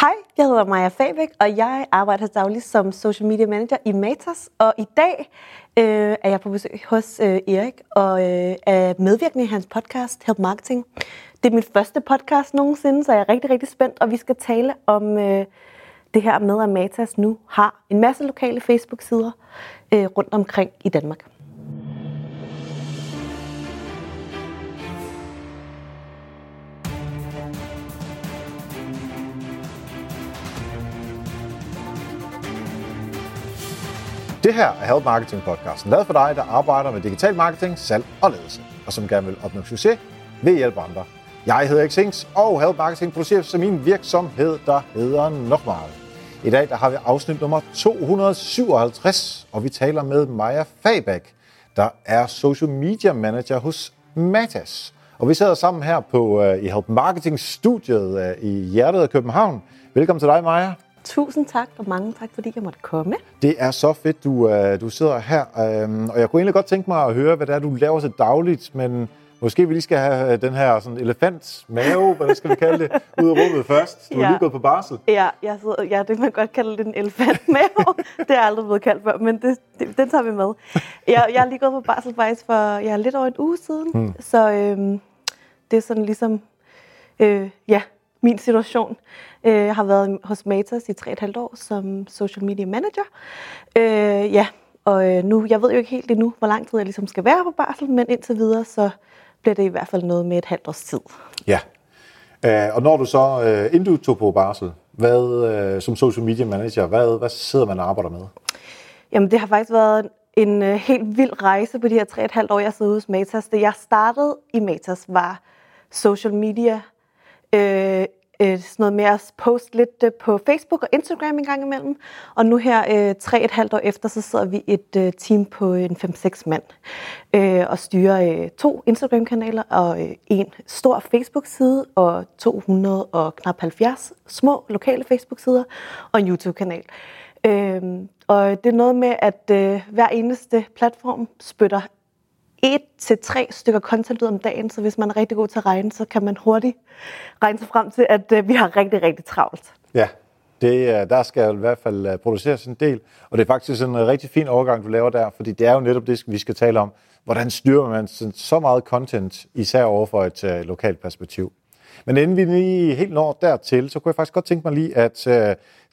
Hej, jeg hedder Maja Fabæk, og jeg arbejder dagligt som social media manager i Matas. Og i dag øh, er jeg på besøg hos øh, Erik og øh, er medvirkende i hans podcast Help Marketing. Det er min første podcast nogensinde, så jeg er rigtig, rigtig spændt, og vi skal tale om øh, det her med, at Matas nu har en masse lokale Facebook-sider øh, rundt omkring i Danmark. Det her er Help Marketing podcasten, lavet for dig, der arbejder med digital marketing, salg og ledelse, og som gerne vil opnå succes ved hjælp af andre. Jeg hedder Xings, og Help Marketing producerer som min virksomhed, der hedder nok. I dag der har vi afsnit nummer 257, og vi taler med Maja Fabak, der er social media manager hos Matas. Og vi sidder sammen her på uh, i Help Marketing studiet uh, øh, i hjertet af København. Velkommen til dig, Maja. Tusind tak, og mange tak, fordi jeg måtte komme. Det er så fedt, du, uh, du sidder her. Uh, og jeg kunne egentlig godt tænke mig at høre, hvad det er, du laver så dagligt, men måske vi lige skal have den her sådan elefant mave, hvad skal vi kalde det, ud af rummet først. Du ja. er lige gået på barsel. Ja, jeg sidder, ja, det man godt kalde det en elefant mave. det er aldrig blevet kaldt før, men det, det, den tager vi med. Jeg, jeg er lige gået på barsel faktisk for ja, lidt over en uge siden, hmm. så øhm, det er sådan ligesom, øh, ja, min situation. Øh, jeg har været hos Matas i 3,5 år som social media manager. Øh, ja, og øh, nu, jeg ved jo ikke helt endnu, hvor lang tid jeg ligesom skal være på barsel, men indtil videre, så bliver det i hvert fald noget med et halvt års tid. Ja, og når du så, inden du tog på barsel, hvad, som social media manager, hvad, hvad sidder man og arbejder med? Jamen, det har faktisk været en helt vild rejse på de her 3,5 år, jeg sidder hos Matas. Det jeg startede i Matas var social media øh, øh, sådan noget med at poste lidt øh, på Facebook og Instagram en gang imellem. Og nu her, øh, tre et halvt år efter, så sidder vi et øh, team på en 5-6 mand øh, og styrer øh, to Instagram-kanaler og øh, en stor Facebook-side og 200 og knap 70 små lokale Facebook-sider og en YouTube-kanal. Øh, og det er noget med, at øh, hver eneste platform spytter et til tre stykker content ud om dagen, så hvis man er rigtig god til at regne, så kan man hurtigt regne sig frem til, at øh, vi har rigtig, rigtig travlt. Ja, det, øh, der skal i hvert fald øh, produceres en del, og det er faktisk en rigtig fin overgang, du laver der, fordi det er jo netop det, vi skal tale om. Hvordan styrer man så meget content, især over for et lokalt perspektiv? Men inden vi lige helt når dertil, så kunne jeg faktisk godt tænke mig lige at uh,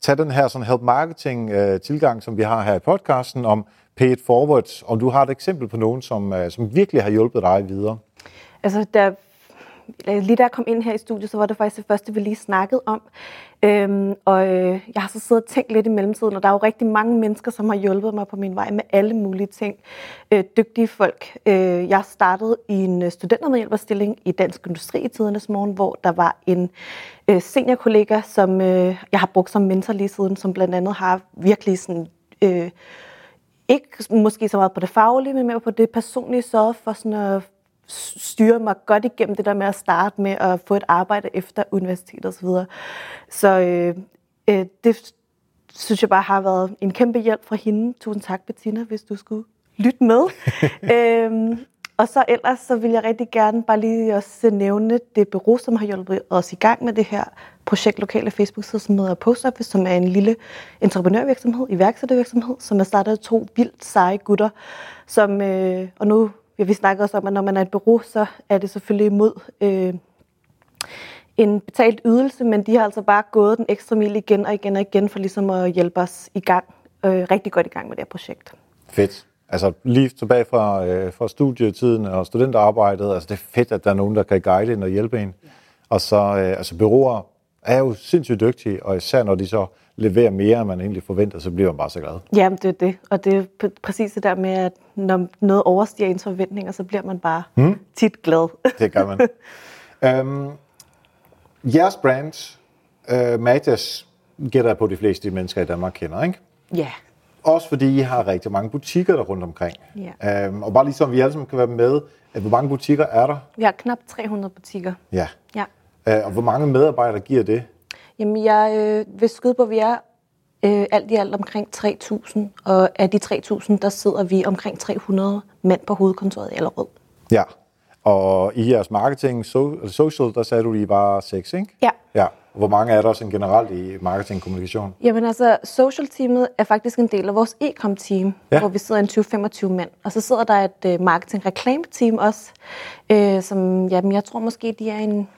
tage den her sådan help marketing uh, tilgang, som vi har her i podcasten, om pay it forward, om du har et eksempel på nogen, som, øh, som virkelig har hjulpet dig videre. Altså, der lige da jeg kom ind her i studiet, så var det faktisk det første, vi lige snakkede om. Øhm, og øh, jeg har så siddet og tænkt lidt i mellemtiden, og der er jo rigtig mange mennesker, som har hjulpet mig på min vej med alle mulige ting. Øh, dygtige folk. Øh, jeg startede i en øh, studentermedhjælperstilling i Dansk Industri i tidernes morgen, hvor der var en øh, seniorkollega, som øh, jeg har brugt som mentor lige siden, som blandt andet har virkelig sådan... Øh, ikke måske så meget på det faglige, men mere på det personlige, så for sådan at styre mig godt igennem det der med at starte med at få et arbejde efter universitetet osv. Så, så øh, øh, det synes jeg bare har været en kæmpe hjælp fra hende. Tusind tak, Bettina, hvis du skulle lytte med. øhm, og så ellers så vil jeg rigtig gerne bare lige også nævne det bureau, som har hjulpet os i gang med det her projekt Lokale Facebook-side, som hedder Post Office, som er en lille entreprenørvirksomhed, iværksættervirksomhed, som er startet af to vildt seje gutter, som, øh, og nu Ja, vi snakker også om, at når man er et bureau, så er det selvfølgelig imod øh, en betalt ydelse, men de har altså bare gået den ekstra mil igen og igen og igen for ligesom at hjælpe os i gang, øh, rigtig godt i gang med det her projekt. Fedt. Altså lige tilbage fra, øh, fra studietiden og studenterarbejdet, altså det er fedt, at der er nogen, der kan guide en og hjælpe en. Ja. Og så, øh, altså bureauer er jo sindssygt dygtige, og især når de så leverer mere, end man egentlig forventer, så bliver man bare så glad. Jamen, det er det. Og det er præcis det der med, at når noget overstiger ens forventninger, så bliver man bare hmm? tit glad. Det gør man. øhm, jeres brand, uh, Matas, gætter jeg på, de fleste mennesker i Danmark kender, ikke? Ja. Yeah. Også fordi I har rigtig mange butikker der rundt omkring. Yeah. Øhm, og bare ligesom vi alle sammen kan være med, at hvor mange butikker er der? Vi har knap 300 butikker. Ja. ja. Øh, og hvor mange medarbejdere giver det? Jamen, jeg øh, vil skyde på, at vi er øh, alt i alt omkring 3.000, og af de 3.000, der sidder vi omkring 300 mænd på hovedkontoret i Allerød. Ja, og i jeres marketing, so, social, der sagde du lige bare 6, ikke? Ja. Ja, Hvor mange er der sådan generelt i marketingkommunikation? Jamen altså, social-teamet er faktisk en del af vores e-com-team, Ja. ja. hvor vi sidder en 20-25 mænd. Og så sidder der et uh, marketing-reklame-team også, øh, som jamen, jeg tror måske, de er en,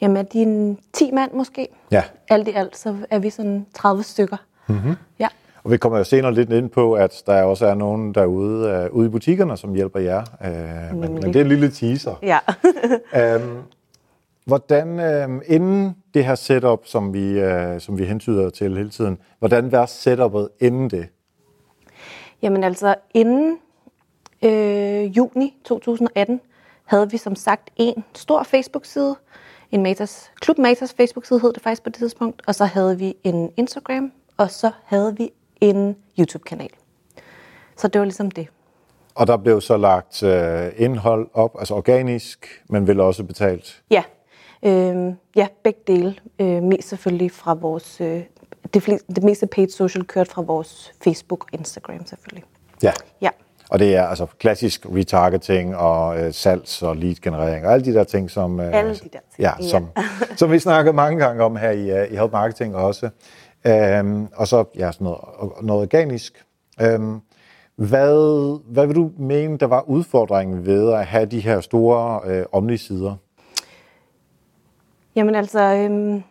jamen, er de en 10 mand måske. Ja. Alt i alt, så er vi sådan 30 stykker. Mm-hmm. Ja. Og vi kommer jo senere lidt ind på, at der også er nogen derude uh, ude i butikkerne, som hjælper jer. Uh, men, men det er en lille teaser. Ja. Øhm, hvordan, øhm, inden det her setup, som vi, øh, som vi hentyder til hele tiden, hvordan var setupet inden det? Jamen altså, inden øh, juni 2018 havde vi som sagt en stor Facebook-side. En Matas, Klub Matas Facebook-side hed det faktisk på det tidspunkt. Og så havde vi en Instagram, og så havde vi en YouTube-kanal. Så det var ligesom det. Og der blev så lagt øh, indhold op, altså organisk, men vel også betalt. Ja, øh, ja begge dele. Øh, mest selvfølgelig fra vores... Øh, det, det meste paid social kørt fra vores Facebook og Instagram selvfølgelig. Ja. Ja, Og det er altså klassisk retargeting og øh, salgs- og lead-generering og alle de der ting, som, øh, Alle de der ting, ja, ja. som, som vi snakkede mange gange om her i, øh, i Help Marketing også. Øhm, og så ja, sådan noget, noget organisk. Øhm, hvad, hvad vil du mene, der var udfordringen ved at have de her store øh, omni-sider? Jamen altså, øhm,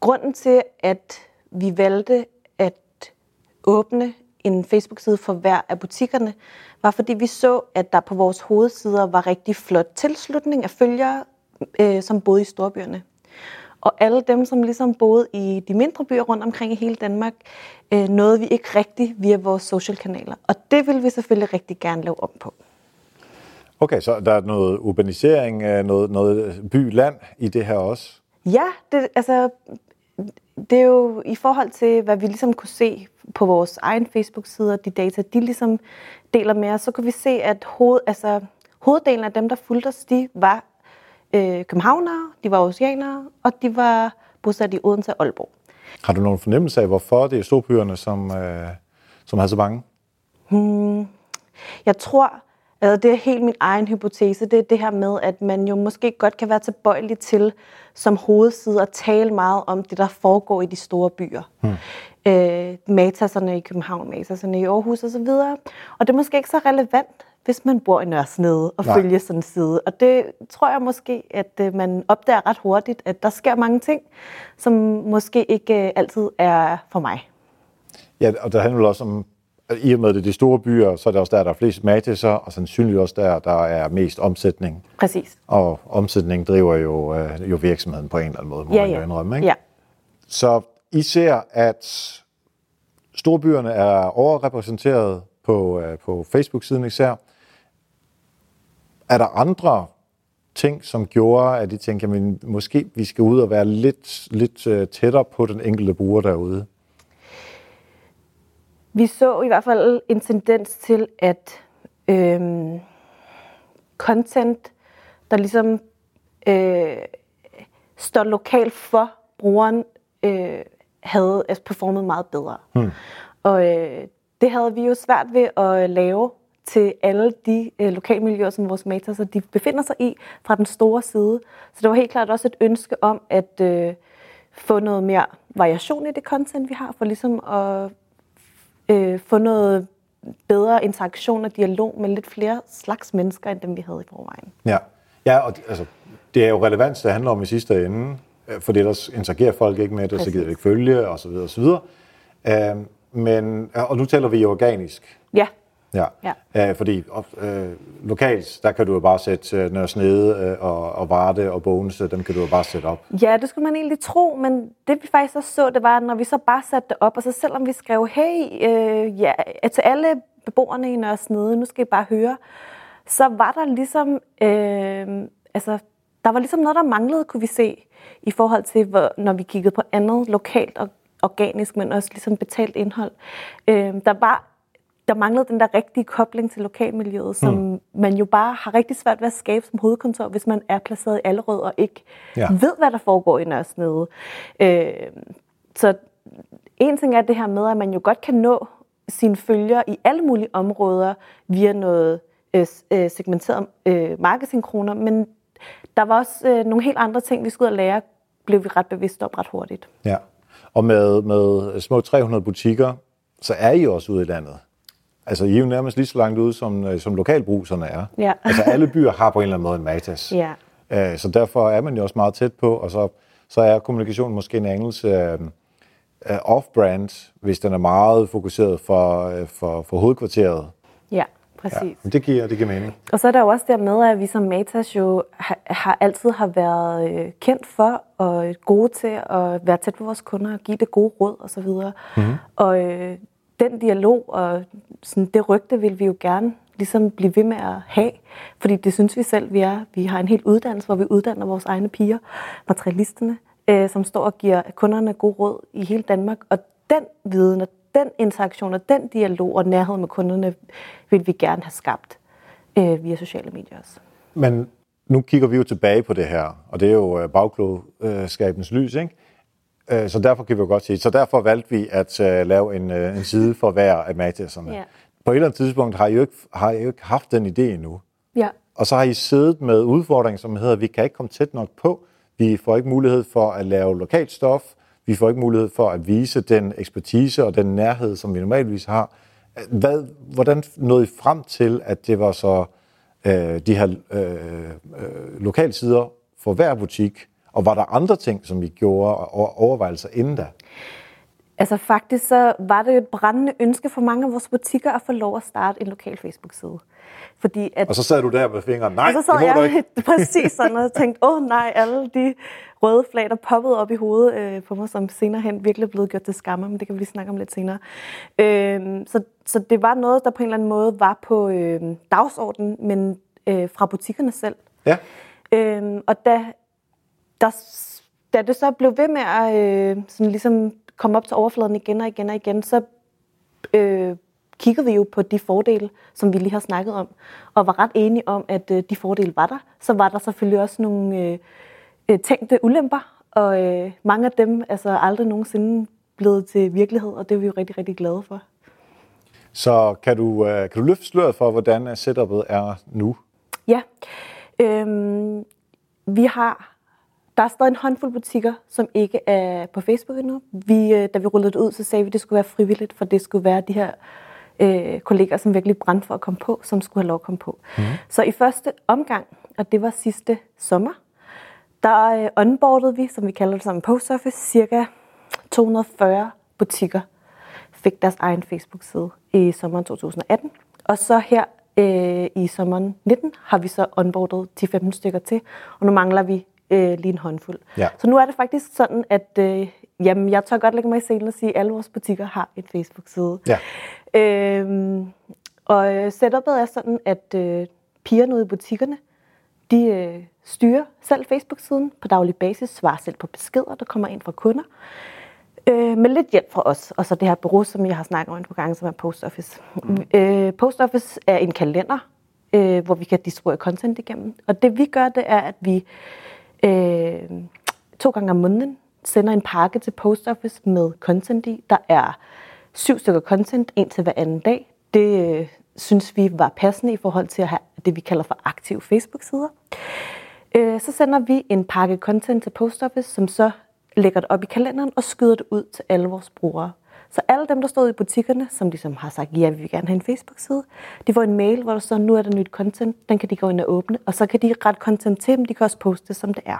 grunden til, at vi valgte at åbne en Facebook-side for hver af butikkerne, var fordi vi så, at der på vores hovedsider var rigtig flot tilslutning af følgere, øh, som boede i storbyerne. Og alle dem, som ligesom boede i de mindre byer rundt omkring i hele Danmark, øh, nåede vi ikke rigtigt via vores social kanaler. Og det vil vi selvfølgelig rigtig gerne lave om på. Okay, så der er noget urbanisering, øh, noget, noget by-land i det her også? Ja, det, altså, det er jo i forhold til, hvad vi ligesom kunne se på vores egen Facebook-sider, de data, de ligesom deler med os, så kunne vi se, at hoved, altså, hoveddelen af dem, der fulgte os, de var øh, københavnere, de var oceanere, og de var bosat i Odense og Aalborg. Har du nogen fornemmelse af, hvorfor det er storbyerne, som, øh, som har så mange? Jeg tror, altså det er helt min egen hypotese, det er det her med, at man jo måske godt kan være tilbøjelig til som hovedside at tale meget om det, der foregår i de store byer. Hmm. Øh, mataserne i København, mataserne i Aarhus osv. Og det er måske ikke så relevant, hvis man bor i Nørresnede og Nej. følger sådan en side. Og det tror jeg måske, at øh, man opdager ret hurtigt, at der sker mange ting, som måske ikke øh, altid er for mig. Ja, og det handler også om, i og med det de store byer, så er det også der, der er flest matiser, og sandsynligt også der, der er mest omsætning. Præcis. Og omsætning driver jo, øh, jo virksomheden på en eller anden måde, må Ja, man jo ja. indrømme. Ikke? ja. Så I ser, at storbyerne er overrepræsenteret på, øh, på Facebook-siden især. Er der andre ting, som gjorde, at I tænkte, jamen, måske vi skal ud og være lidt, lidt øh, tættere på den enkelte bruger derude? Vi så i hvert fald en tendens til, at øhm, content, der ligesom øh, står lokalt for brugeren, øh, havde altså performet meget bedre. Hmm. Og øh, det havde vi jo svært ved at lave til alle de øh, lokalmiljøer, som vores matas de befinder sig i, fra den store side. Så det var helt klart også et ønske om at øh, få noget mere variation i det content, vi har, for ligesom at øh, få noget bedre interaktion og dialog med lidt flere slags mennesker, end dem vi havde i forvejen. Ja, ja og det- altså, det er jo relevans, det handler om i sidste ende, øh, for ellers interagerer folk ikke med det, så Præcis. gider de ikke følge, og så videre, og så videre. Øh, men, og nu taler vi jo organisk. Ja, Ja, Ja. Øh, fordi øh, lokalt, der kan du jo bare sætte øh, Nørre Snede øh, og, og Varde og Bogense, dem kan du jo bare sætte op. Ja, det skulle man egentlig tro, men det vi faktisk også så, det var, når vi så bare satte det op, og så selvom vi skrev, hey, øh, ja, til alle beboerne i Nørre Snede, nu skal I bare høre, så var der ligesom, øh, altså, der var ligesom noget, der manglede, kunne vi se, i forhold til, hvor, når vi kiggede på andet lokalt og organisk, men også ligesom betalt indhold. Øh, der var der manglede den der rigtige kobling til lokalmiljøet, som mm. man jo bare har rigtig svært ved at skabe som hovedkontor, hvis man er placeret i Allerød og ikke Ja. ved, hvad der foregår i Nørresnede. Øh, så en ting er det her med, at man jo godt kan nå sine følgere i alle mulige områder via noget øh, øh, segmenteret øh, marketingkroner, men der var også øh, nogle helt andre ting, vi skulle ud og lære blev vi ret bevidste om ret hurtigt. Ja, og med, med små 300 butikker, så er I også ude i landet. Altså, I er jo nærmest lige så langt ude, som, øh, som lokalbruserne er. Ja. altså, alle byer har på en eller anden måde en Matas. Ja. Øh, Så derfor er man jo også meget tæt på, og så, så er kommunikationen måske en anelse øh, øh, off-brand, hvis den er meget fokuseret for, øh, for, for hovedkvarteret. Ja, præcis. Men det giver, det giver mening. Og så er der jo også der med, at vi som Matas jo har, har altid har været øh, kendt for og gode til at være tæt på vores kunder og give det gode råd osv. Mm-hmm. Og øh, den dialog og sådan, det rygte vil vi jo gerne ligesom blive ved med at have, fordi det synes vi selv, vi er. Vi har en helt uddannelse, hvor vi uddanner vores egne piger, materialisterne, øh, som står og giver kunderne god råd i hele Danmark. Og den viden og den interaktion og den dialog og nærhed med kunderne vil vi gerne have skabt øh, via sociale medier også. Men nu kigger vi jo tilbage på det her, og det er jo øh, bagklogskabens lys, ikke? Øh, Så derfor kan vi jo godt sige, så derfor valgte vi at øh, lave en, øh, en side for hver af Mataserne. Ja. På et eller andet tidspunkt har I, jo ikke, har I jo ikke haft den idé endnu. Ja, Og så har I siddet med udfordringen, som hedder, vi kan ikke komme tæt nok på. Vi får ikke mulighed for at lave lokalt stof. Vi får ikke mulighed for at vise den ekspertise og den nærhed, som vi normalvis har. Hvad, hvordan nåede I frem til, at det var så øh, de her øh, øh, lokalsider for hver butik? Og var der andre ting, som I gjorde og overvejelser inden da? altså faktisk så var det jo et brændende ønske for mange af vores butikker at få lov at starte en lokal Facebook-side. Fordi at Og så sad du der med fingeren. Nej, og så sad det må du jeg ikke. præcis sådan og tænkte, åh oh, nej, alle de røde flag, der poppede op i hovedet øh, på mig, som senere hen virkelig er blevet gjort til skamme, men det kan vi lige snakke om lidt senere. Øh, så, så det var noget, der på en eller anden måde var på øh, dagsordenen, men øh, fra butikkerne selv. Ja. Øh, og da, der, da det så blev ved med at øh, sådan ligesom komme op til overfladen igen og igen og igen, så øh, kiggede vi jo på de fordele, som vi lige har snakket om, og var ret enige om, at øh, de fordele var der. Så var der selvfølgelig også nogle øh, øh, tænkte ulemper, og øh, mange af dem er så aldrig nogensinde blevet til virkelighed, og det er vi jo rigtig, rigtig glade for. Så kan du, øh, kan du løfte sløret for, hvordan setupet er nu? Ja, øhm, vi har, der er stadig en håndfuld butikker, som ikke er på Facebook endnu. Vi, øh, da vi rullede det ud, så sagde vi, at det skulle være frivilligt, for det skulle være de her øh, kolleger, som virkelig brændte for at komme på, som skulle have lov at komme på. Mm. Så i første omgang, og det var sidste sommer, der øh, onboardede vi, som vi kalder det som post office, cirka 240 butikker fik deres egen Facebook-side i sommeren 2018. Og så her øh, i sommeren 19 har vi så onboardet 10-15 stykker til, og nu mangler vi øh, lige en håndfuld. Ja. Så nu er det faktisk sådan, at øh, jamen, jeg tør godt lægge mig i selen og sige, at alle vores butikker har en Facebook-side. Ja. Øhm, og øh, setupet er sådan, at øh, pigerne ude i butikkerne, de øh, styrer selv Facebook-siden på daglig basis, svarer selv på beskeder, der kommer ind fra kunder. Øh, med lidt hjælp fra os, og så det her bureau, som jeg har snakket om en par gange, som er Post Office. Mm. Øh, Post Office er en kalender, øh, hvor vi kan distribuere content igennem. Og det vi gør, det er, at vi øh, to gange om måneden sender en pakke til Post Office med content i. Der er syv stykker content, en til hver anden dag. Det øh, synes vi var passende i forhold til at have det, vi kalder for aktive Facebook-sider. Øh, så sender vi en pakke content til Post Office, som så lægger det op i kalenderen og skyder det ud til alle vores brugere. Så alle dem, der stod i butikkerne, som ligesom har sagt, ja, vi vil gerne have en Facebook-side, de får en mail, hvor der står, nu er der nyt content, den kan de gå ind og åbne, og så kan de rette content til dem, de kan også poste det, som det er.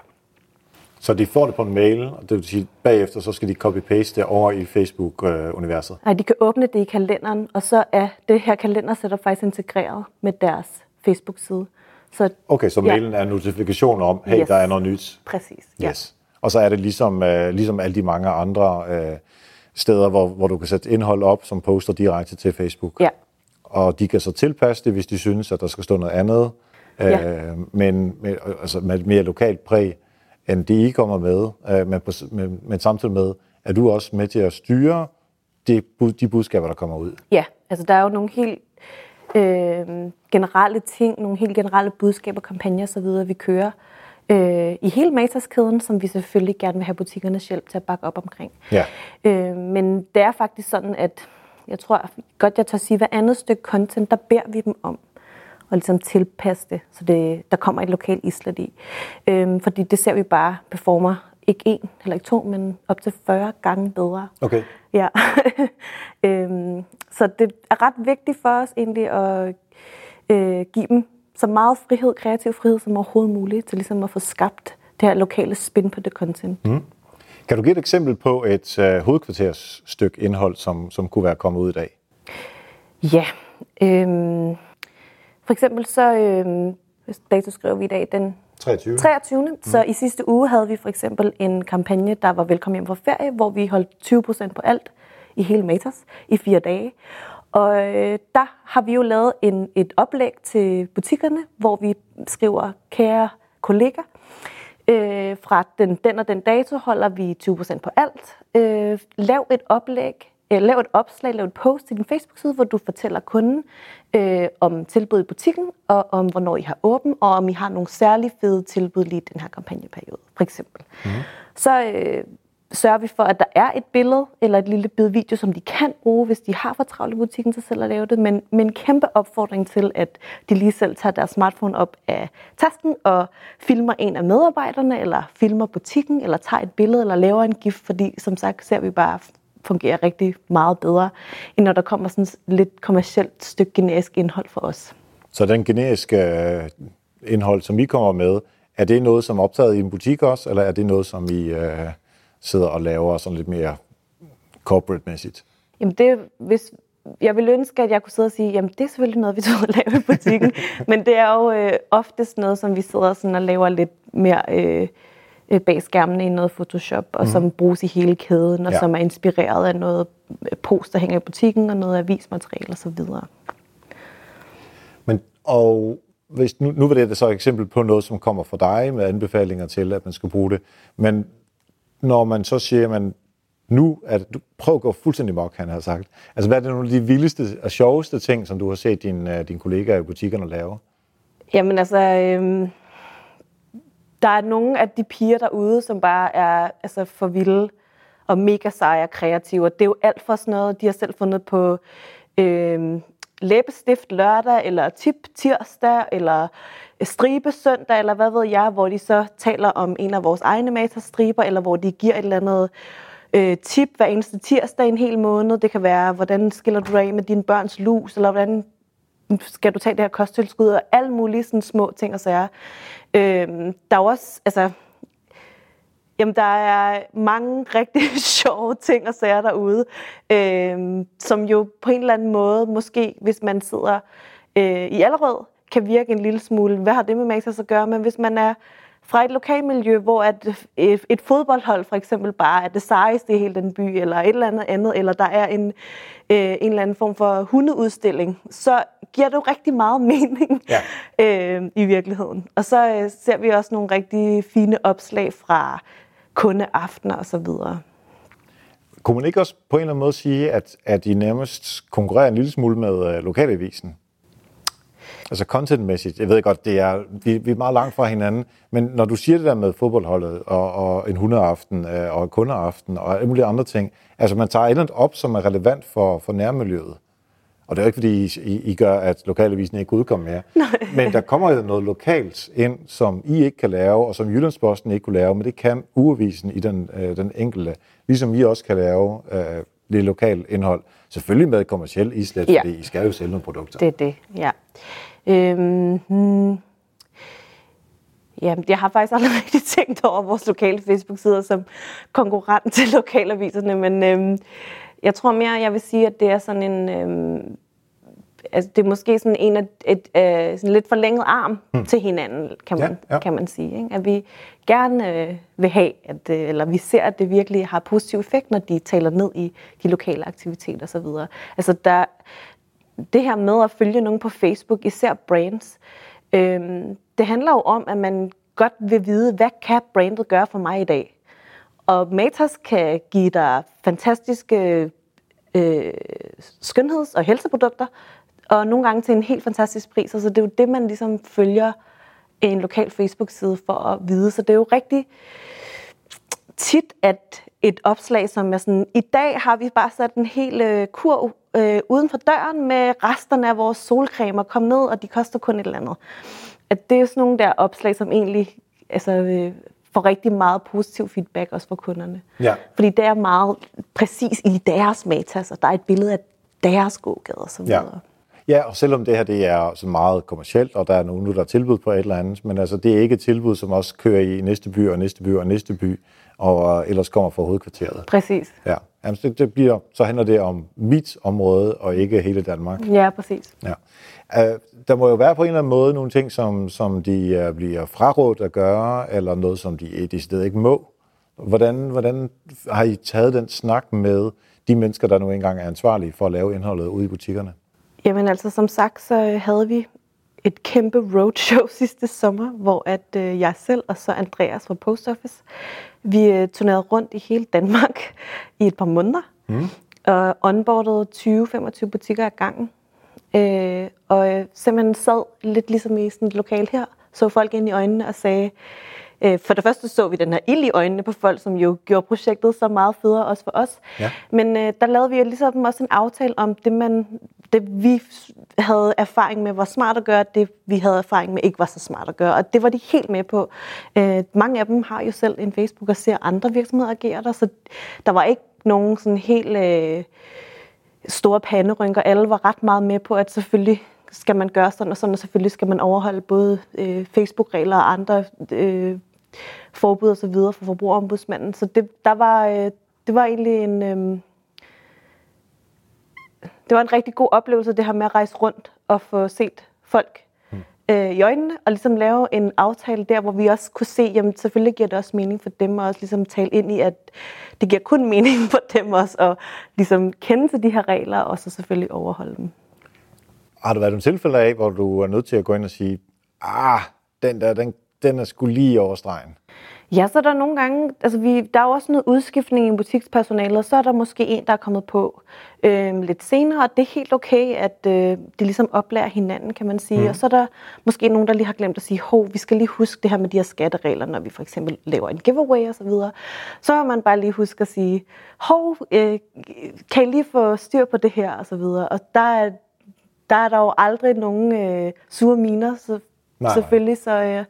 Så de får det på en mail, og det vil sige, bagefter så skal de copy-paste det over i Facebook-universet. Nej, de kan åbne det i kalenderen, og så er det her kalendersætter faktisk integreret med deres Facebook-side. Så Okay, så Ja. mailen er notifikationer om, hey, Yes. der er noget nyt. præcis, ja. Yes. Og så er det ligesom, øh, ligesom alle de mange andre øh, steder, hvor, hvor du kan sætte indhold op, som poster direkte til Facebook. Ja. Og de kan så tilpasse det, hvis de synes, at der skal stå noget andet, øh, Ja. men med, altså med et mere lokalt præg, end det I kommer med. Øh, men, på, men, men samtidig med, er du også med til at styre de, bud- de budskaber, der kommer ud. Ja, altså der er jo nogle helt øh, generelle ting, nogle helt generelle budskaber, kampagner osv., vi kører øh, i hele Matas-kæden, som vi selvfølgelig gerne vil have butikkernes hjælp til at bakke op omkring. Ja. Øh, men det er faktisk sådan, at jeg tror godt, jeg tør sige, hver andet stykke content, der beder vi dem om og ligesom tilpasse det, så det, der kommer et lokalt islet i. Øhm, fordi det ser vi bare performer ikke en eller ikke to, men op til 40 gange bedre. Okay. Ja. øhm, så det er ret vigtigt for os egentlig at øh, give dem så meget frihed, kreativ frihed som overhovedet muligt, til ligesom at få skabt det her lokale spin på det content. Mm. Kan du give et eksempel på et øh, hovedkvartersstykke indhold, som, som kunne være kommet ud i dag? Ja. Øhm, for eksempel så, øhm, dato skriver vi i dag den 23. 23. Mm. Så i sidste uge havde vi for eksempel en kampagne, der var Velkommen hjem fra ferie, hvor vi holdt 20% på alt i hele Matas i fire dage. Og øh, der har vi jo lavet en, et oplæg til butikkerne, hvor vi skriver, kære kollega, øh, fra den, den og den dato holder vi 20% på alt. Øh, lav et oplæg, øh, lav et opslag, lav et post til din Facebook-side, hvor du fortæller kunden øh, om tilbud i butikken, og om hvornår I har åben, og om I har nogle særlig fede tilbud lige i den her kampagneperiode, for eksempel. Mm. Så øh, sørger vi for, at der er et billede eller et lille bid video, som de kan bruge, hvis de har for travlt i butikken til selv at lave det, men men kæmpe opfordring til, at de lige selv tager deres smartphone op af tasken og filmer en af medarbejderne, eller filmer butikken, eller tager et billede, eller laver en gif, fordi som sagt ser vi bare fungerer rigtig meget bedre, end når der kommer sådan lidt kommercielt stykke generisk indhold for os. Så den generiske øh, indhold, som vi kommer med, er det noget, som er optaget i en butik også, eller er det noget, som I øh, sidder og laver sådan lidt mere corporate-mæssigt? Jamen det, hvis, jeg vil ønske, at jeg kunne sidde og sige, jamen det er selvfølgelig noget, vi tager og laver i butikken, men det er jo øh, oftest noget, som vi sidder sådan og laver lidt mere øh, øh bag skærmene i noget Photoshop, og mm. som bruges i hele kæden, og ja. som er inspireret af noget øh, post, der hænger i butikken, og noget avismateriale osv. Men, og hvis, nu, nu var det så et eksempel på noget, som kommer fra dig med anbefalinger til, at man skal bruge det. Men når man så siger, at man nu at du prøv at gå fuldstændig mok, han har sagt. Altså, hvad er det nogle af de vildeste og sjoveste ting, som du har set dine, din øh, kollegaer i butikkerne lave? Jamen altså, øhm, der er nogle af de piger derude, som bare er altså, for vilde og mega seje og kreative. Det er jo alt for sådan noget, de har selv fundet på øhm, læbestift lørdag, eller tip tirsdag, eller stribe søndag, eller hvad ved jeg, hvor de så taler om en af vores egne materstriber, eller hvor de giver et eller andet øh, tip hver eneste tirsdag en hel måned. Det kan være, hvordan skiller du af med dine børns lus, eller hvordan skal du tage det her kosttilskud, og alle mulige sådan små ting og sager. Øh, der er også, altså, Jamen, der er mange rigtig sjove ting og sager derude, øh, som jo på en eller anden måde, måske hvis man sidder øh, i Allerød, kan virke en lille smule, hvad har det med Matas at gøre, men hvis man er fra et lokalmiljø, hvor at et, et fodboldhold for eksempel bare er det sejeste i hele den by, eller et eller andet andet, eller der er en, øh, en eller anden form for hundeudstilling, så giver det jo rigtig meget mening ja. øh, i virkeligheden. Og så øh, ser vi også nogle rigtig fine opslag fra kundeaftener osv. Kunne man ikke også på en eller anden måde sige, at, at I nærmest konkurrerer en lille smule med øh, lokalavisen? Altså contentmæssigt, jeg ved godt, det er, vi, vi er meget langt fra hinanden, men når du siger det der med fodboldholdet og, og en hundeaften øh, og kundeaften og alle mulige andre ting, altså man tager et eller andet op, som er relevant for, for nærmiljøet. Og det er jo ikke, fordi I, I gør, at lokalavisen ikke udkommer mere. Nej. Men der kommer noget lokalt ind, som I ikke kan lave, og som Jyllandsposten ikke kunne lave, men det kan uavisen i den, øh, den enkelte. Ligesom I også kan lave øh, lidt lokalt indhold. Selvfølgelig med kommersiel islet, ja. fordi I skal jo sælge nogle produkter. Det er det, ja. Øhm, hmm. Ja, jeg har faktisk aldrig rigtig tænkt over vores lokale Facebook-sider som konkurrent til lokalaviserne, men øhm, jeg tror mere, jeg vil sige, at det er sådan en... Øhm, altså det er måske sådan en af et, øh, sådan lidt forlænget arm hmm. til hinanden, kan man, ja, ja. kan man sige. Ikke? At vi gerne øh, vil have, at, øh, eller vi ser, at det virkelig har positiv effekt, når de taler ned i de lokale aktiviteter osv. Altså der, det her med at følge nogen på Facebook, især brands, øh, det handler jo om, at man godt vil vide, hvad kan brandet gøre for mig i dag? Og Matas kan give dig fantastiske øh, skønheds- og helseprodukter, og nogle gange til en helt fantastisk pris. Altså det er jo det, man ligesom følger en lokal Facebook-side for at vide. Så det er jo rigtig tit, at et opslag, som er sådan, i dag har vi bare sat en hel øh, kurv øh, uden for døren med resterne af vores solcremer. Kom ned, og de koster kun et eller andet. At det er sådan nogle der opslag, som egentlig altså, øh, får rigtig meget positiv feedback også fra kunderne. Ja. Fordi det er meget præcis i deres metas, og der er et billede af deres gågade og så Ja. videre. Ja, og selvom det her det er så meget kommercielt, og der er nogen, der er tilbud på et eller andet, men altså, det er ikke et tilbud, som også kører i næste by og næste by og næste by, og øh, ellers kommer fra hovedkvarteret. Præcis. Ja, Jamen, det, det bliver, så handler det om mit område, og ikke hele Danmark. Ja, præcis. Ja. Uh, der må jo være på en eller anden måde nogle ting, som, som de uh, bliver frarådt at gøre, eller noget, som de decideret ikke må. Hvordan, hvordan har I taget den snak med de mennesker, der nu engang er ansvarlige for at lave indholdet ude i butikkerne? Jamen altså, som sagt, så øh, havde vi et kæmpe roadshow sidste sommer, hvor at øh, jeg selv og så Andreas fra Post Office, vi øh, turnerede rundt i hele Danmark i et par måneder, mm. og onboardede 20-25 butikker ad gangen. Øh, og øh, simpelthen sad lidt ligesom i sådan et lokal her, så folk ind i øjnene og sagde, øh, for det første så vi den her ild i øjnene på folk, som jo gjorde projektet så meget federe også for os. Ja. Men øh, der lavede vi jo ligesom også en aftale om det, man, det vi havde erfaring med var smart at gøre, det vi havde erfaring med ikke var så smart at gøre. Og det var de helt med på. Øh, mange af dem har jo selv en Facebook og ser andre virksomheder agere der, så der var ikke nogen sådan helt øh, store panderynker. Alle var ret meget med på, at selvfølgelig skal man gøre sådan og sådan, og selvfølgelig skal man overholde både øh, Facebook-regler og andre øh, forbud og så videre for forbrugerombudsmanden. Så det, der var, øh, det var egentlig en... Øh, det var en rigtig god oplevelse, det her med at rejse rundt og få set folk øh, i øjnene, og ligesom lave en aftale der, hvor vi også kunne se, jamen selvfølgelig giver det også mening for dem, og også ligesom tale ind i, at det giver kun mening for dem også, at ligesom kende til de her regler, og så selvfølgelig overholde dem. Har der været nogle tilfælde af, hvor du er nødt til at gå ind og sige, ah, den der, den, den er sgu lige over stregen? Ja, så er der nogle gange, altså vi, der er jo også noget udskiftning i butikspersonalet, og så er der måske en, der er kommet på øh, lidt senere, og det er helt okay, at øh, de ligesom oplærer hinanden, kan man sige. Mm. Og så er der måske nogen, der lige har glemt at sige, hov, vi skal lige huske det her med de her skatteregler, når vi for eksempel laver en giveaway og så videre. Så har man bare lige huske at sige, hov, øh, kan I lige få styr på det her og så videre. Og der er, der er der jo aldrig nogen øh, sure miner, så Nej. selvfølgelig så... Øh,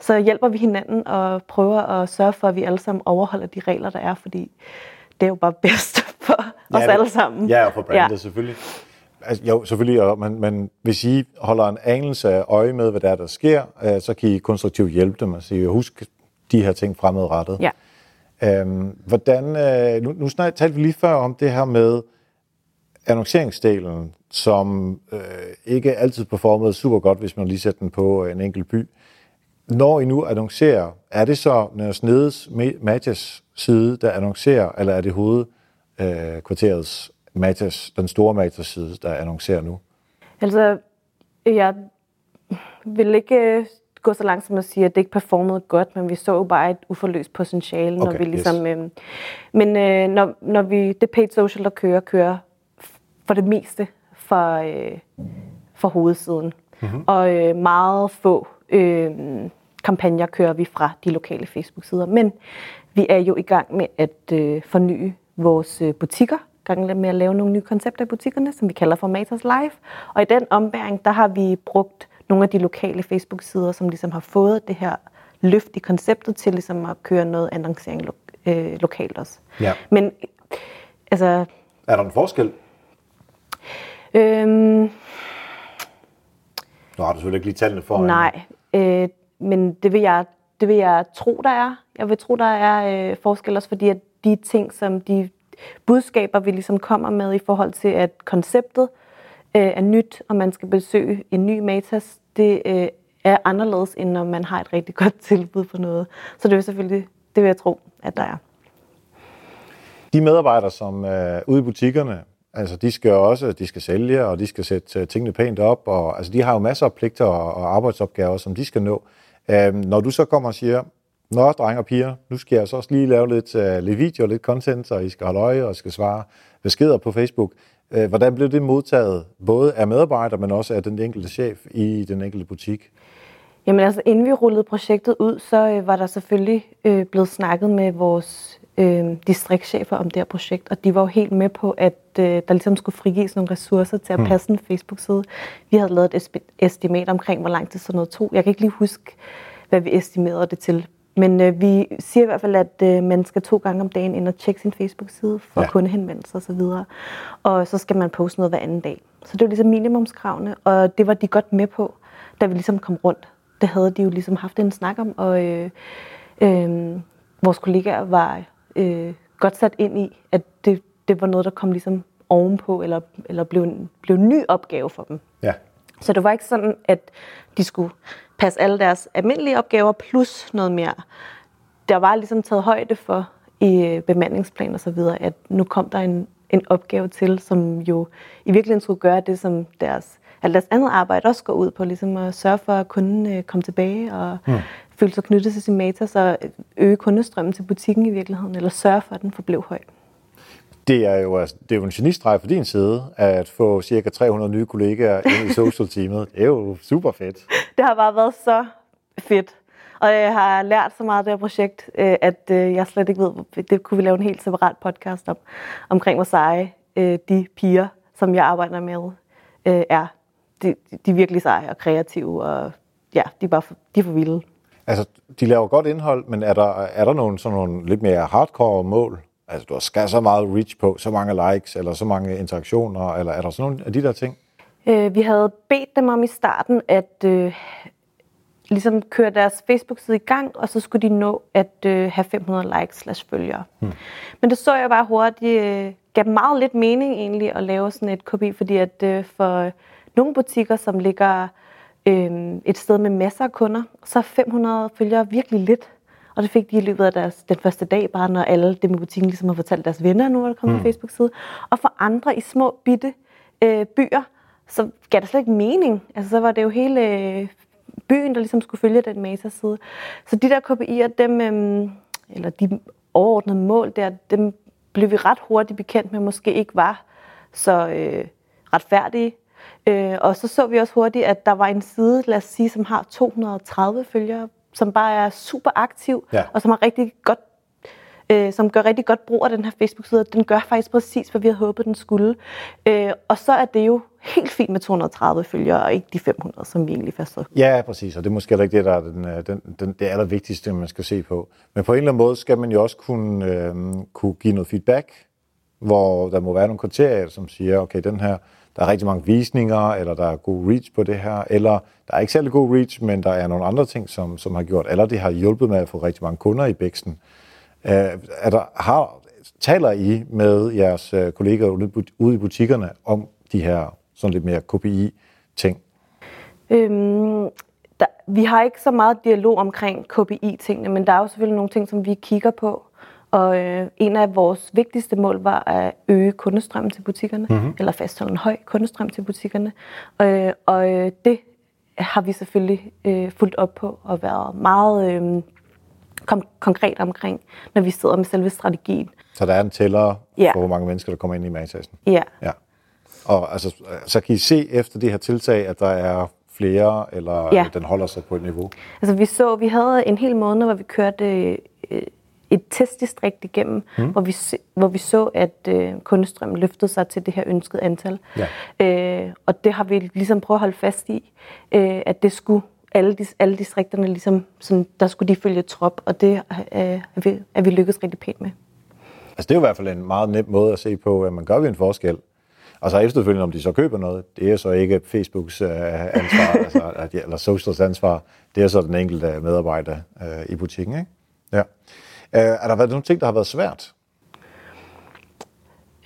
så hjælper vi hinanden og prøver at sørge for, at vi alle sammen overholder de regler, der er, fordi det er jo bare bedst for os det- alle sammen. Ja, og for brandet ja. selvfølgelig. Altså, jo, selvfølgelig, og, men, men hvis I holder en anelse af øje med, hvad der er, der sker, øh, så kan I konstruktivt hjælpe dem og sige, husk de her ting fremadrettet. Ja. Øhm, hvordan, øh, nu, nu snak, talte vi lige før om det her med annonceringsdelen, som øh, ikke altid performede super godt, hvis man lige sætter den på en enkelt by. Når I nu annoncerer, er det så Nørres Nedes Matas side, der annoncerer, eller er det hovedkvarterets øh, Matas, den store Matas side, der annoncerer nu? Altså, jeg vil ikke øh, gå så langt som at sige, at det ikke performede godt, men vi så jo bare et uforløst potentiale, når Okay, vi ligesom... yes. Øh, men øh, når, når vi, det paid social, der kører, kører for det meste for, øh, for hovedsiden. Mm-hmm. Og øh, meget få øh, kampagner kører vi fra de lokale Facebook-sider. Men vi er jo i gang med at øh, forny vores øh, butikker, gang med at lave nogle nye koncepter i butikkerne, som vi kalder for Matas Live. Og i den ombæring, der har vi brugt nogle af de lokale Facebook-sider, som ligesom har fået det her løft i konceptet til ligesom at køre noget annoncering lo- øh, lokalt også. Ja. Men altså, Er der en forskel? øhm, Nu har du selvfølgelig ikke lige tallene for. Nej, øh, men det vil, jeg, det vil jeg tro, der er. Jeg vil tro, der er øh, forskel også, fordi at de ting, som de budskaber, vi ligesom kommer med i forhold til, at konceptet øh, er nyt, og man skal besøge en ny Matas, det øh, er anderledes, end når man har et rigtig godt tilbud på noget. Så det vil selvfølgelig, det vil jeg tro, at der er. De medarbejdere, som er ude i butikkerne, altså de skal også, de skal sælge, og de skal sætte øh, tingene pænt op, og altså de har jo masser af pligter og, og arbejdsopgaver, som de skal nå. Øhm, når du så kommer og siger, Nå, drenge og piger, nu skal jeg så også lige lave lidt, uh, lidt video, lidt content, og I skal holde øje og skal svare beskeder på Facebook. Uh, hvordan blev det modtaget, både af medarbejdere, men også af den enkelte chef i den enkelte butik? Jamen altså, inden vi rullede projektet ud, så øh, var der selvfølgelig øh, blevet snakket med vores øh, distriktschefer om det her projekt, og de var jo helt med på, at øh, der ligesom skulle frigives nogle ressourcer til at passe en Facebook-side. Vi havde lavet et estimat omkring, hvor lang tid sådan noget tog. Jeg kan ikke lige huske, hvad vi estimerede det til, Men øh, vi siger i hvert fald, at øh, man skal to gange om dagen ind og tjekke sin Facebook-side for Ja. kundehenvendelser osv. Og, så videre. og så skal man poste noget hver anden dag. Så det var ligesom minimumskravene, og det var de godt med på, da vi ligesom kom rundt. Det havde de jo ligesom haft en snak om, og øh, øh, vores kollegaer var øh, godt sat ind i, at det, det var noget, der kom ligesom ovenpå, eller, eller blev, en, blev en ny opgave for dem. Ja. Så det var ikke sådan, at de skulle passe alle deres almindelige opgaver plus noget mere. Der var ligesom taget højde for i øh, bemandingsplan og så videre, at nu kom der en, en opgave til, som jo i virkeligheden skulle gøre det, som deres, at deres andet arbejde også går ud på, ligesom at sørge for, at kunden øh, kom tilbage og mm. Føle sig knyttet til sin meta, så øge kundestrømmen til butikken i virkeligheden, eller sørge for, at den forblev høj. Det er jo, altså, det er jo en genistreg på din side, at få cirka 300 nye kollegaer ind i social-teamet. Det er jo super fedt. det har bare været så fedt. Og jeg har lært så meget af det her projekt, øh, at øh, jeg slet ikke ved, det kunne vi lave en helt separat podcast om, omkring hvor seje øh, de piger, som jeg arbejder med, er. De, de er virkelig seje og kreative, og ja, de er bare for, de er for vilde. Altså, de laver godt indhold, men er der, er der nogle, sådan nogle lidt mere hardcore mål? Altså, du skal så meget reach på, så mange likes, eller så mange interaktioner, eller er der sådan nogle af de der ting? Øh, vi havde bedt dem om i starten at øh, ligesom køre deres Facebook-side i gang, og så skulle de nå at øh, have 500 likes slash følgere. Hmm. Men det så jeg bare hurtigt, øh, gav meget lidt mening egentlig at lave sådan et kopi, fordi at øh, for nogle butikker, som ligger øh, et sted med masser af kunder, så er 500 følgere virkelig lidt. Og det fik de i løbet af deres, den første dag, bare når alle dem i butikken ligesom har fortalt deres venner, nu er der kommet mm. Facebook-side. Og for andre i små bitte øh, byer, så gav det slet ikke mening. Altså, så var det jo hele øh, byen, der ligesom skulle følge den Meta-side. Så de der KPI'er, dem, øh, eller de overordnede mål der, dem blev vi ret hurtigt bekendt med, måske ikke var så øh, retfærdige. Øh, og så så vi også hurtigt, at der var en side, lad os sige, som har 230 følgere, som bare er super aktiv, Ja. og som har rigtig godt øh, som gør rigtig godt brug af den her Facebook-side. Den gør faktisk præcis, hvad vi havde håbet, den skulle. Øh, og så er det jo helt fint med 230 følgere, og ikke de 500, som vi egentlig fastslog. Ja, præcis, og det er måske heller ikke det, der er den, øh, den, den, det allervigtigste, man skal se på. Men på en eller anden måde skal man jo også kunne, øh, kunne give noget feedback, hvor der må være nogle kriterier, som siger, okay, den her, der er rigtig mange visninger, eller der er god reach på det her, eller der er ikke særlig god reach, men der er nogle andre ting, som, som har gjort, eller det har hjulpet med at få rigtig mange kunder i Bæksten. Øh, er der, har, taler I med jeres øh, kollegaer i ude i butikkerne om de her sådan lidt mere KPI-ting? Øhm, der, vi har ikke så meget dialog omkring KPI-tingene, men der er jo selvfølgelig nogle ting, som vi kigger på. Og øh, en af vores vigtigste mål var at øge kundestrømmen til butikkerne, mm-hmm. eller fastholde en høj kundestrøm til butikkerne. Øh, og øh, det har vi selvfølgelig øh, fulgt op på og været meget øh, kom- konkret omkring, når vi sidder med selve strategien. Så der er en tæller Ja. for, hvor mange mennesker, der kommer ind i magtassen. Ja, Ja. Og altså, så kan I se efter det her tiltag, at der er flere, eller Ja. den holder sig på et niveau? Altså vi så, vi havde en hel måned, hvor vi kørte øh, et testdistrikt igennem, mm. hvor, vi, hvor vi så, at øh, kundestrømmen løftede sig til det her ønskede antal. Ja. Øh, og det har vi ligesom prøvet at holde fast i, øh, at det skulle alle, dis, alle distrikterne ligesom, sådan, der skulle de følge trop, og det øh, er, vi, er vi lykkedes rigtig pænt med. Altså, det er jo i hvert fald en meget nem måde at se på, at man gør vi en forskel. Og så efterfølgende, om de så køber noget, det er så ikke Facebooks øh, ansvar, altså, eller socials ansvar. Det er så den enkelte medarbejder øh, i butikken, ikke? Ja. Øh, er der været nogle ting, der har været svært?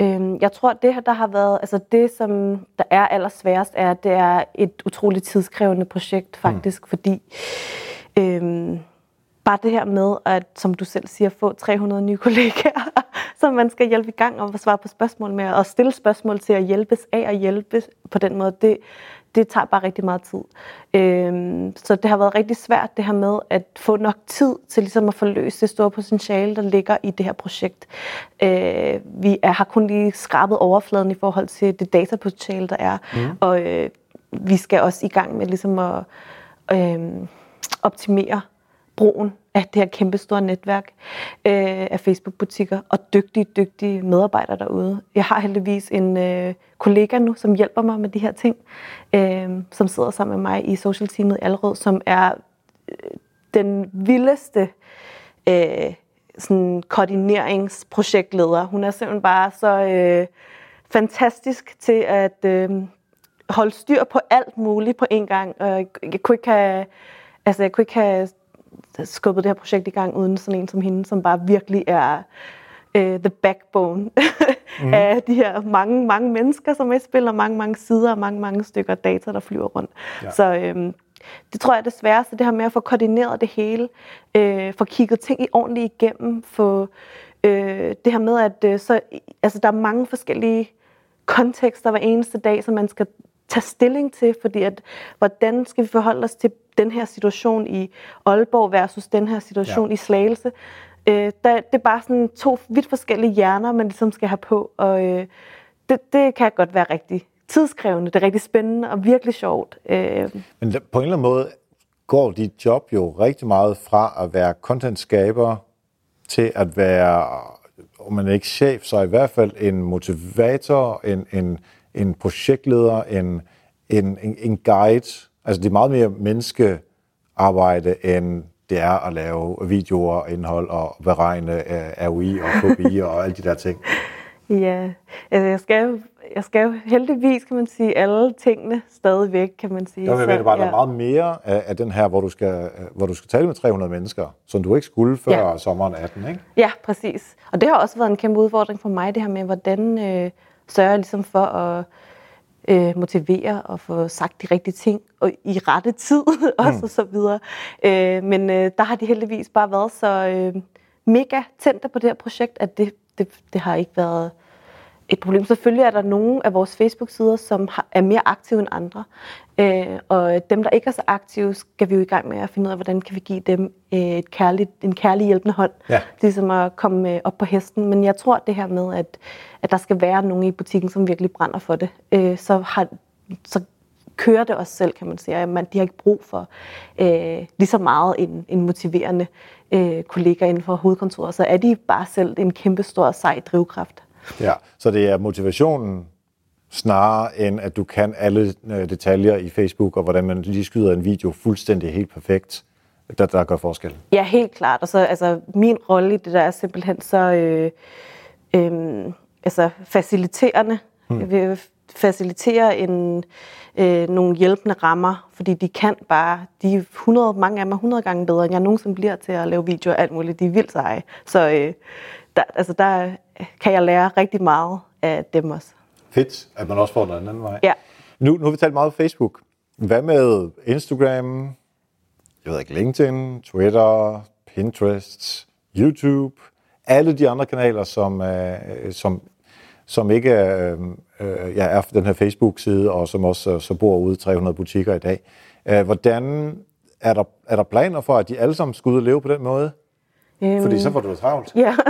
Øhm, jeg tror, det her, der har været, altså det, som der er allersværest, er, at det er et utroligt tidskrævende projekt, faktisk, mm. fordi øhm, bare det her med, at, som du selv siger, få 300 nye kollegaer, som man skal hjælpe i gang om at svare på spørgsmål med, og stille spørgsmål til at hjælpes af og hjælpe på den måde, det, det tager bare rigtig meget tid. Øhm, så det har været rigtig svært, det her med at få nok tid til ligesom at forløse det store potentiale, der ligger i det her projekt. Øh, vi er, har kun lige skrabet overfladen i forhold til det datapotentiale, der er, mm. og øh, vi skal også i gang med ligesom at øh, optimere brugen af det her kæmpe store netværk øh, af Facebook-butikker og dygtige, dygtige medarbejdere derude. Jeg har heldigvis en øh, kollega nu, som hjælper mig med de her ting, øh, som sidder sammen med mig i social teamet Allerød, som er øh, den vildeste øh, sådan koordineringsprojektleder. Hun er simpelthen bare så øh, fantastisk til at øh, holde styr på alt muligt på en gang. Jeg, jeg kunne ikke have, altså jeg kunne ikke have skubbet det her projekt i gang uden sådan en som hende, som bare virkelig er øh, the backbone mm. af de her mange, mange mennesker, som er i spil, og mange, mange sider og mange, mange stykker data, der flyver rundt. Ja. Så øh, det tror jeg er det sværeste, det her med at få koordineret det hele, øh, få kigget ting i ordentligt igennem, få øh, det her med, at øh, så, altså, der er mange forskellige kontekster hver eneste dag, som man skal tage stilling til, fordi at, hvordan skal vi forholde os til den her situation i Aalborg versus den her situation ja. i Slagelse. Øh, der, det er bare sådan to vidt forskellige hjerner, man ligesom skal have på, og øh, det, det kan godt være rigtig tidskrævende, det er rigtig spændende og virkelig sjovt. Øh. Men på en eller anden måde går dit job jo rigtig meget fra at være contentskaber til at være, om man ikke chef, så i hvert fald en motivator, en, en, en projektleder, en, en, en, en guide. Altså det er meget mere menneskearbejde, end det er at lave videoer, indhold og beregne uh, ROI og KPI og alle de der ting. Ja, altså jeg skal jo jeg skal jo heldigvis, kan man sige, alle tingene stadigvæk, kan man sige. Jeg mener bare, ja. der er meget mere af, af den her, hvor du, skal, hvor du skal tale med 300 mennesker, som du ikke skulle før ja. sommeren 18, ikke? Ja, præcis. Og det har også været en kæmpe udfordring for mig, det her med, hvordan øh, sørger jeg ligesom for at øh, motivere og få sagt de rigtige ting og i rette tid også mm. og så videre. Øh, men øh, der har de heldigvis bare været så øh, mega tændte på det her projekt, at det, det, det har ikke været et problem. Selvfølgelig er der nogle af vores Facebook-sider, som er mere aktive end andre. Øh, og dem, der ikke er så aktive, skal vi jo i gang med at finde ud af, hvordan kan vi give dem øh, et kærligt, en kærlig hjælpende hånd. Ja. Ligesom at komme øh, op på hesten. Men jeg tror, det her med, at, at der skal være nogen i butikken, som virkelig brænder for det, så, har, så kører det også selv, kan man sige. Man, de har ikke brug for øh, lige så meget en, en motiverende øh, kollega inden for hovedkontoret. Så er de bare selv en kæmpe stor sej drivkraft. Ja, så det er motivationen snarere end at du kan alle øh, detaljer i Facebook, og hvordan man lige skyder en video fuldstændig helt perfekt, der, der gør forskel. Ja, helt klart. Og så altså, min rolle i det der er simpelthen så øh, øh, altså, faciliterende. Hmm. Jeg vil facilitere en, øh, nogle hjælpende rammer, fordi de kan bare, de er 100, mange af dem er 100 gange bedre, end jeg nogensinde bliver til at lave videoer og alt muligt. De er vildt seje. Så øh, der, altså der kan jeg lære rigtig meget af dem også. Fedt, at man også får den anden vej. Ja. Nu, nu har vi talt meget om Facebook. Hvad med Instagram, jeg ved ikke, LinkedIn, Twitter, Pinterest, YouTube, alle de andre kanaler, som, øh, som, som ikke øh, øh, ja, er den her Facebook-side, og som også øh, så bor ude i 300 butikker i dag. Øh, hvordan er der, er der planer for, at de alle sammen skal ud og leve på den måde? Øhm, Fordi så får du det travlt. Ja.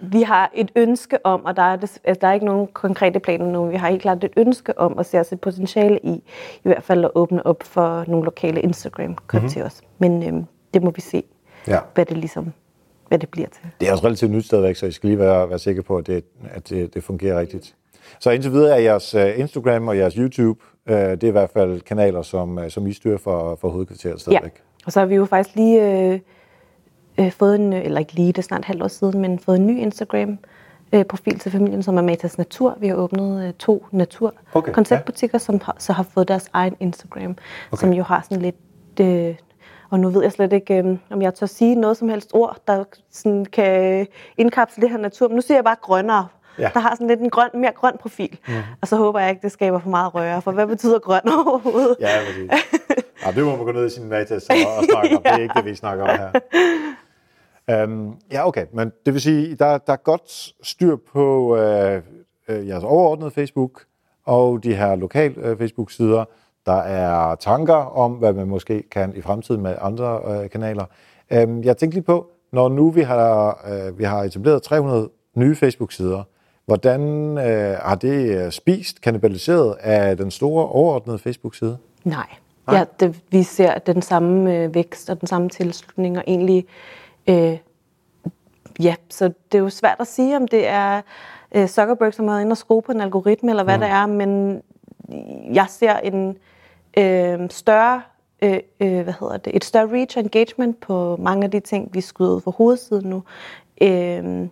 vi har et ønske om, og der er, det, altså, der er ikke nogen konkrete planer nu, vi har helt klart et ønske om at se os et potentiale i, i hvert fald at åbne op for nogle lokale instagram mm-hmm. til os. Men øhm, det må vi se, ja. hvad det ligesom hvad det bliver til. Det er også relativt nyt stadigvæk, så I skal lige være, være sikre på, at, det, at det, det fungerer rigtigt. Så indtil videre er jeres uh, Instagram og jeres YouTube, uh, det er i hvert fald kanaler, som, uh, som I styrer for, for hovedkvarteret stadigvæk. Ja. Og så har vi jo faktisk lige øh, øh, fået en, eller ikke lige, det er snart halvt år siden, men fået en ny Instagram øh, profil til familien, som er Matas Natur. Vi har åbnet øh, to natur-konceptbutikker, okay, ja. som har, så har fået deres egen Instagram, okay. som jo har sådan lidt... Øh, og nu ved jeg slet ikke, øh, om jeg tør sige noget som helst ord, der sådan kan indkapsle det her natur. Men nu siger jeg bare grønnere, ja. der har sådan lidt en grøn, mere grøn profil. Mm. Og så håber jeg ikke, det skaber for meget røre, for hvad betyder grøn overhovedet? Ja, præcis. Ja, det må man gå ned i sin matas og, og snakke om. Det er ikke det, vi snakker om her. Um, ja, okay. Men det vil sige, der, der er godt styr på uh, uh, jeres overordnede Facebook og de her lokale uh, Facebook-sider. Der er tanker om, hvad man måske kan i fremtiden med andre uh, kanaler. Um, jeg tænkte lige på, når nu vi har, uh, vi har etableret 300 nye Facebook-sider, hvordan uh, har det spist, kanibaliseret af den store overordnede Facebook-side? Nej. Nej. Ja, det, vi ser den samme øh, vækst og den samme tilslutning, og egentlig, øh, ja, så det er jo svært at sige, om det er øh, Zuckerberg, som har inde og skrue på en algoritme, eller hvad mm. det er, men jeg ser en øh, større øh, øh, hvad hedder det, et større reach og engagement på mange af de ting, vi skyder for hovedsiden nu, øh,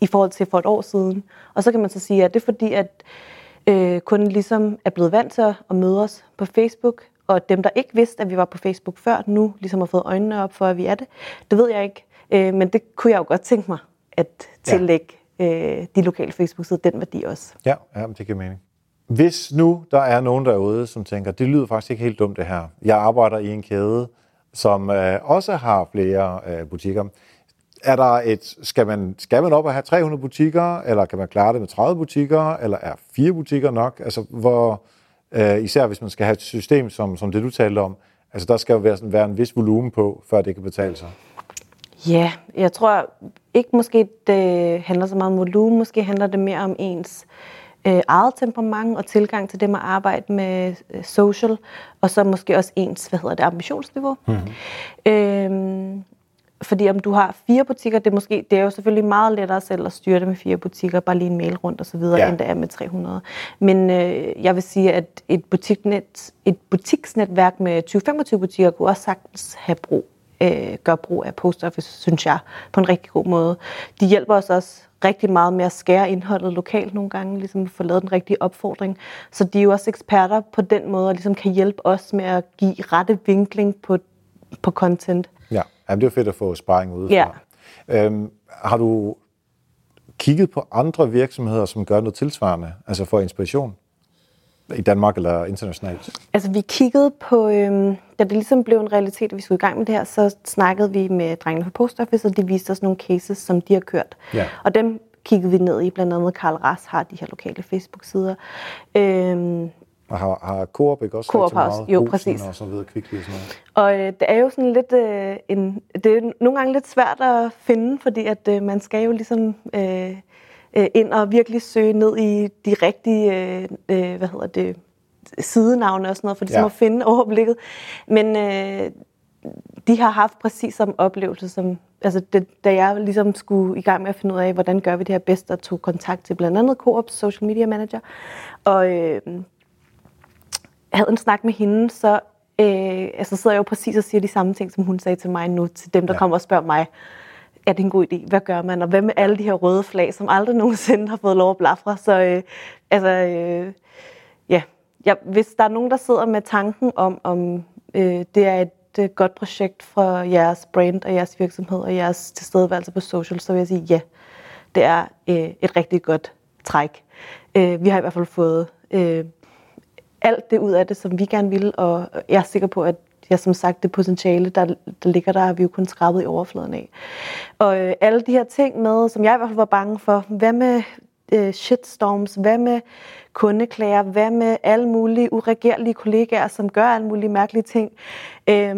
i forhold til for et år siden. Og så kan man så sige, at det er fordi, at øh, kunden ligesom er blevet vant til at møde os på Facebook, og dem, der ikke vidste, at vi var på Facebook før, nu ligesom har fået øjnene op for, at vi er det. Det ved jeg ikke, øh, men det kunne jeg jo godt tænke mig at tillægge ja. øh, de lokale Facebook-sider den værdi også. Ja, ja det giver mening. Hvis nu der er nogen derude, som tænker, det lyder faktisk ikke helt dumt det her. Jeg arbejder i en kæde, som øh, også har flere øh, butikker. Er der et, skal, man, skal man op og have 300 butikker, eller kan man klare det med 30 butikker, eller er fire butikker nok? Altså, hvor, øh, især hvis man skal have et system, som, som det du talte om, altså der skal jo være, sådan, være en vis volumen på, før det kan betale sig. Ja, jeg tror ikke måske, det handler så meget om volumen. Måske handler det mere om ens øh, eget temperament og tilgang til det med at arbejde med øh, social, og så måske også ens, hvad hedder det, ambitionsniveau. Mm-hmm. Øhm, fordi om du har fire butikker, det er, måske, det er jo selvfølgelig meget lettere selv at styre det med fire butikker, bare lige en mail rundt og så videre, ja. end det er med 300. Men øh, jeg vil sige, at et, butiknet, et butiksnetværk med 20-25 butikker kunne også sagtens have brug, øh, gøre brug af post office, synes jeg, på en rigtig god måde. De hjælper os også rigtig meget med at skære indholdet lokalt nogle gange, ligesom få lavet den rigtige opfordring. Så de er jo også eksperter på den måde, og ligesom kan hjælpe os med at give rette vinkling på, på content. Ja, Jamen, det er fedt at få sparring udefra. Ja. Øhm, har du kigget på andre virksomheder, som gør noget tilsvarende, altså for inspiration? i Danmark eller internationalt? Altså vi kiggede på, øhm, da det ligesom blev en realitet, at vi skulle i gang med det her, så snakkede vi med drengene fra Post Office, og de viste os nogle cases, som de har kørt. Ja. Og dem kiggede vi ned i, blandt andet Karl Ras har de her lokale Facebook-sider. Øhm, og har, har Coop ikke også Coop meget jo, præcis. og så videre, Kvickly og sådan noget? Og øh, det er jo sådan lidt øh, en, det er nogle gange lidt svært at finde, fordi at øh, man skal jo ligesom øh, øh, ind og virkelig søge ned i de rigtige, øh, øh, hvad hedder det, sidenavne og sådan noget, for ligesom ja. at finde overblikket. Men øh, de har haft præcis samme oplevelse, som, altså det, da jeg ligesom skulle i gang med at finde ud af, hvordan gør vi det her bedst, og tog kontakt til blandt andet Coops social media manager. Og øh, havde en snak med hende, så øh, altså sidder jeg jo præcis og siger de samme ting, som hun sagde til mig nu, til dem, der ja. kommer og spørger mig, er det en god idé? Hvad gør man? Og hvad med alle de her røde flag, som aldrig nogensinde har fået lov at blafre? Så øh, altså, øh, ja. ja, hvis der er nogen, der sidder med tanken om, om øh, det er et øh, godt projekt for jeres brand og jeres virksomhed og jeres tilstedeværelse på social, så vil jeg sige ja. Det er øh, et rigtig godt træk. Øh, vi har i hvert fald fået øh, alt det ud af det, som vi gerne vil, og jeg er sikker på, at ja, som sagt, det potentiale, der, der ligger der, har vi jo kun skrabet i overfladen af. Og øh, alle de her ting med, som jeg i hvert fald var bange for, hvad med øh, shitstorms, hvad med kundeklager, hvad med alle mulige uregerlige kollegaer, som gør alle mulige mærkelige ting. Øh,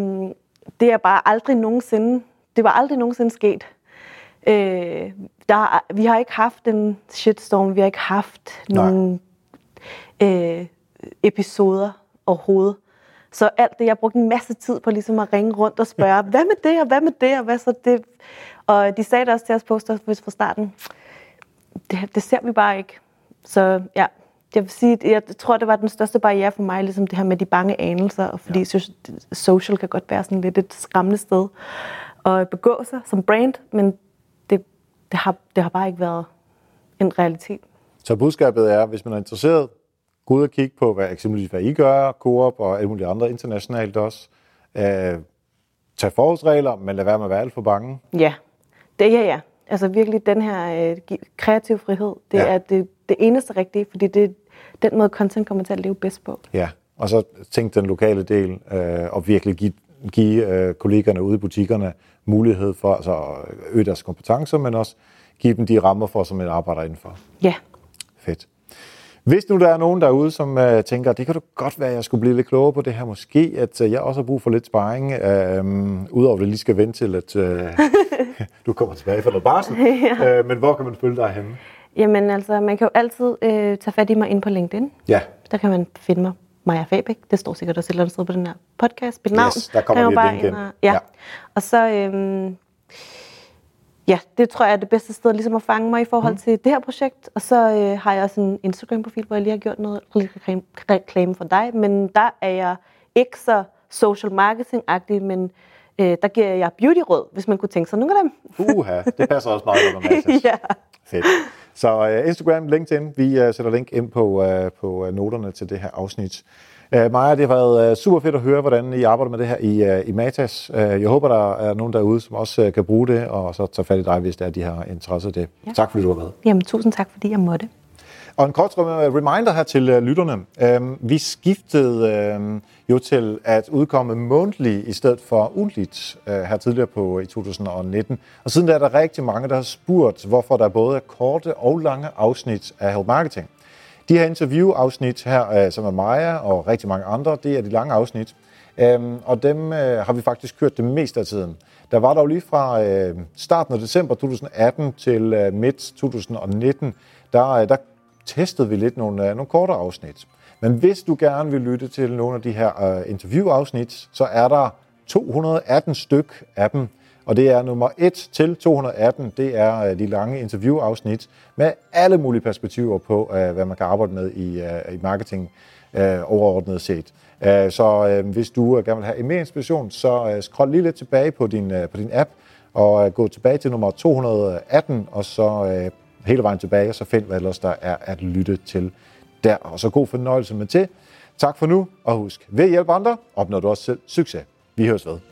det er bare aldrig nogensinde, det var aldrig nogensinde sket. Øh, der, vi har ikke haft en shitstorm, vi har ikke haft nogle øh, episoder overhovedet. Så alt det, jeg brugte en masse tid på ligesom at ringe rundt og spørge, hvad med det, og hvad med det, og hvad så det? Og de sagde det også til os på fra starten, det, det ser vi bare ikke. Så ja, jeg vil sige, jeg tror, det var den største barriere for mig, ligesom det her med de bange anelser, fordi ja. social kan godt være sådan lidt et skræmmende sted at begå sig som brand, men det, det, har, det har bare ikke været en realitet. Så budskabet er, hvis man er interesseret, gå ud og kigge på, hvad, eksempelvis hvad I gør, Coop og alle mulige andre internationalt også. Øh, tag forholdsregler, men lad være med at være alt for bange. Ja, det er ja. Altså virkelig den her øh, kreative frihed, det ja. er det, det eneste rigtige, fordi det er den måde, content kommer til at leve bedst på. Ja, og så tænk den lokale del, øh, og virkelig give, give øh, kollegerne ude i butikkerne mulighed for altså, at øge deres kompetencer, men også give dem de rammer for, som man arbejder indenfor. Ja. Fedt. Hvis nu der er nogen derude, som uh, tænker, det kan du godt være, at jeg skulle blive lidt klogere på det her, måske at uh, jeg også har brug for lidt sparring, uh, udover at det lige skal vente til, at uh, du kommer tilbage fra noget barsel. ja. uh, men hvor kan man følge dig henne? Jamen altså, man kan jo altid uh, tage fat i mig ind på LinkedIn. Ja. Der kan man finde mig. Maja Fabæk, det står sikkert også et eller andet sted på den her podcast. Mit navn. Yes, der kommer lige link ind. Og, ja. ja. Og så, øhm, ja, det tror jeg er det bedste sted ligesom at fange mig i forhold mm. til det her projekt. Og så øh, har jeg også en Instagram-profil, hvor jeg lige har gjort noget reklame for dig. Men der er jeg ikke så social marketing-agtige, men øh, der giver jeg beauty-råd, hvis man kunne tænke sig nogle af dem. Uha, det passer også meget godt med ja. Fedt. Så uh, Instagram, LinkedIn, vi uh, sætter link ind på, uh, på uh, noterne til det her afsnit. Uh, Maja, det har været uh, super fedt at høre, hvordan I arbejder med det her i, uh, i Matas. Uh, jeg håber, der er nogen derude, som også kan bruge det, og så tage fat i dig, hvis det er, de har interesse i det. Ja. Tak fordi du var med. Jamen, tusind tak, fordi jeg måtte. Og en kort reminder her til lytterne. Uh, vi skiftede uh, jo til at udkomme månedligt i stedet for ugentligt her tidligere på i 2019. Og siden der er der rigtig mange, der har spurgt, hvorfor der både er korte og lange afsnit af Help Marketing. De her interviewafsnit her, øh, som er Maja og rigtig mange andre, det er de lange afsnit. Um, og dem øh, har vi faktisk kørt det meste af tiden. Der var dog lige fra øh, starten af december 2018 til midt 2019, der, der testede vi lidt nogle, nogle kortere afsnit. Men hvis du gerne vil lytte til nogle af de her uh, interviewafsnit, så er der 218 styk af dem. Og det er nummer 1 til 218, det er øh, de lange interviewafsnit med alle mulige perspektiver på, øh, hvad man kan arbejde med i, øh, i marketing overordnet set. Så hvis du gerne vil have mere inspiration, så scroll lige lidt tilbage på din, på din app, og gå tilbage til nummer 218, og så hele vejen tilbage, og så find, hvad ellers der er at lytte til der. Og så god fornøjelse med til. Tak for nu, og husk, ved at hjælpe andre, opnår du også selv succes. Vi høres ved.